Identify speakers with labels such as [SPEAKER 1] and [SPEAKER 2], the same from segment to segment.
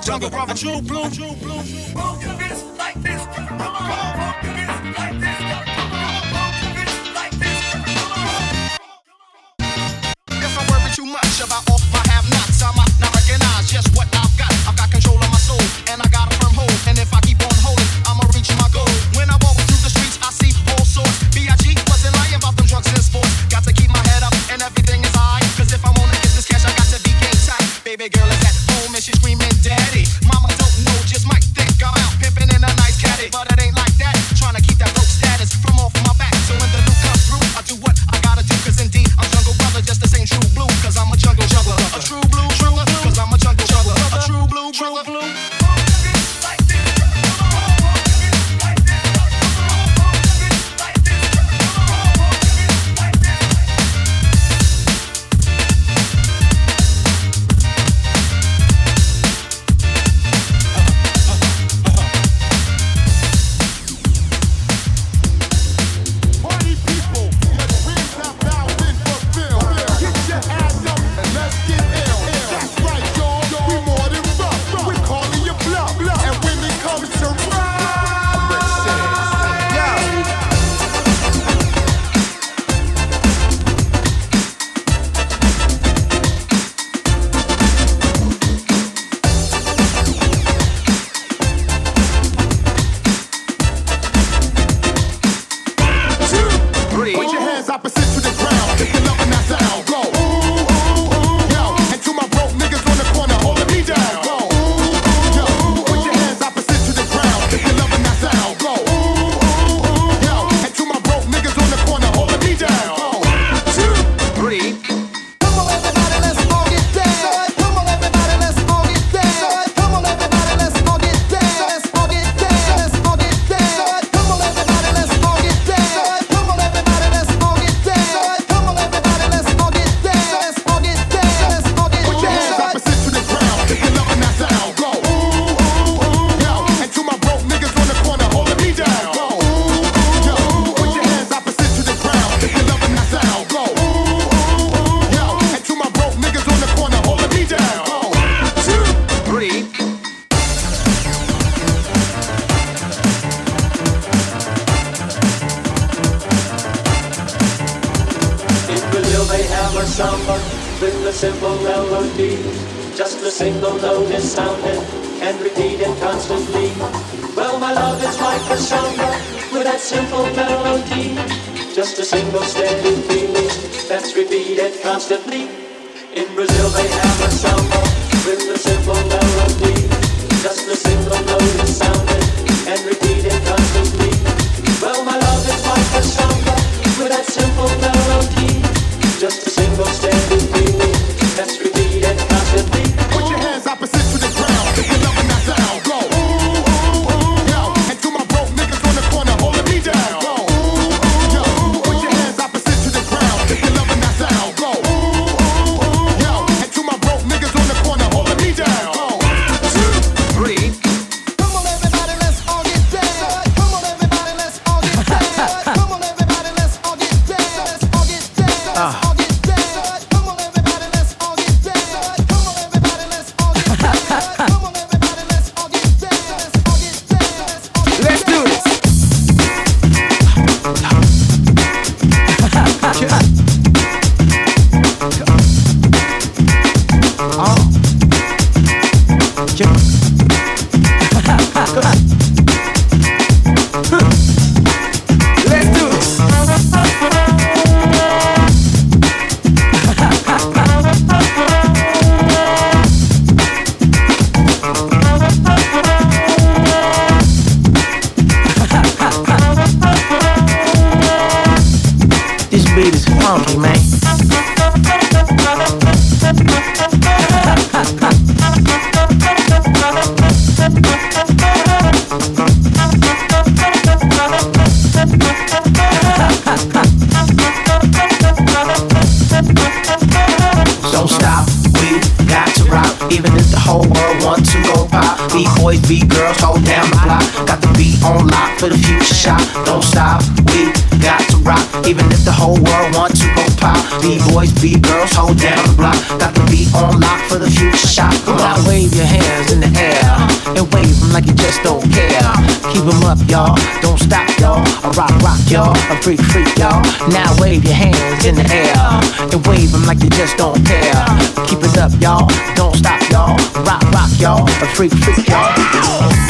[SPEAKER 1] jungle
[SPEAKER 2] Jungle
[SPEAKER 1] brother, true blue, true blue.
[SPEAKER 3] Down the
[SPEAKER 4] block. Got the beat on lock for the future shot. Come on, wave your hands in the air and wave them like you just don't care. Keep them up, y'all. Don't stop, y'all. A rock, rock, y'all. A freak, freak, y'all. Now wave your hands in the air and wave them like you just don't care. Keep it up, y'all. Don't stop, y'all. Rock, rock, y'all. A freak, freak, y'all.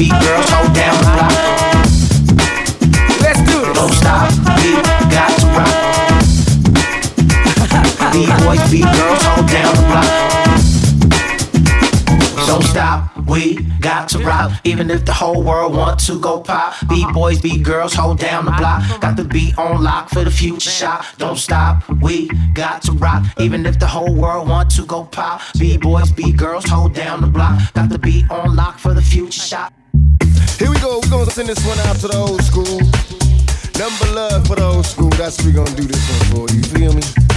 [SPEAKER 4] B boys, B girls, hold down the block.
[SPEAKER 5] Let's do this.
[SPEAKER 4] Don't stop, we got to rock. B boys, B girls, hold down the block. Don't stop, we got to rock. Even if the whole world wants to go pop. B boys, B girls, hold down the block. Got the beat on lock for the future shot. Don't stop, we got to rock. Even if the whole world wants to go pop. B boys, B girls, hold down the block. Got the beat on lock for the future shot.
[SPEAKER 3] Here we go. We're gonna send this one out to the old school. Number love for the old school. That's what we're gonna do this one for. You feel me?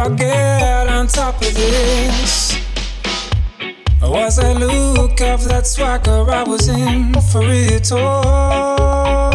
[SPEAKER 6] I get on top of this? Was that look of that swagger I was in for it all?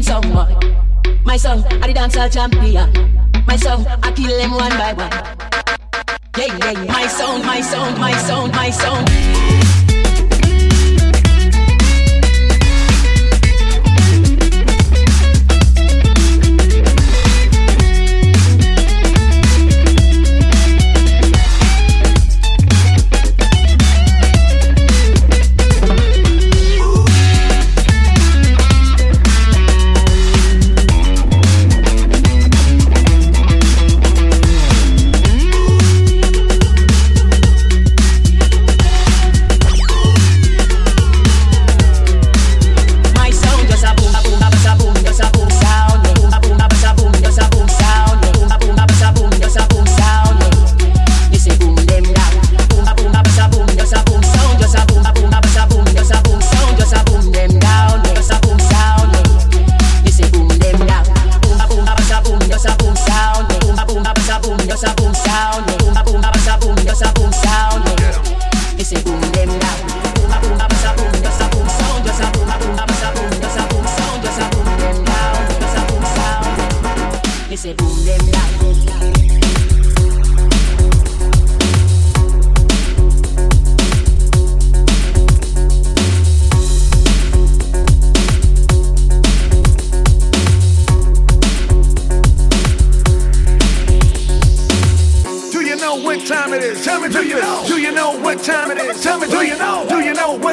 [SPEAKER 7] someone. My song, I the dancer champion. My song, I kill them one by one. Yeah, yeah, yeah. My song, my song, my song, my
[SPEAKER 5] song.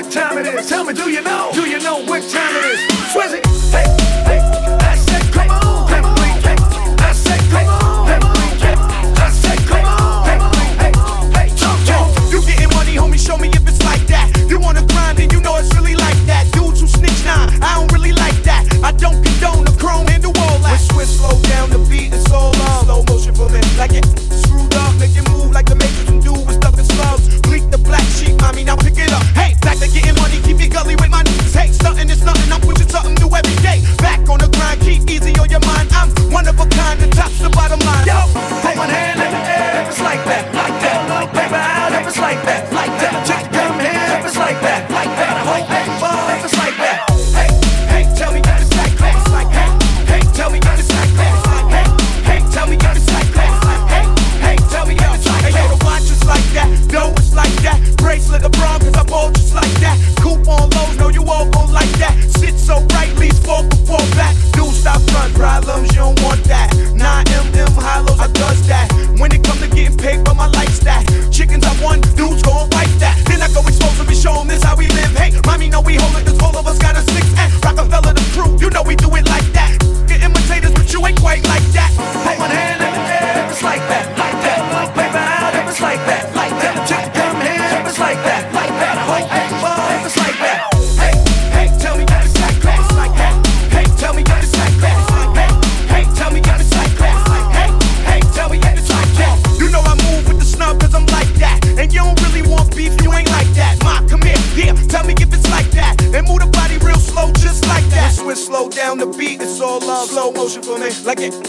[SPEAKER 5] time it is? Tell me, do you know? Do you know what time it is?
[SPEAKER 2] Like it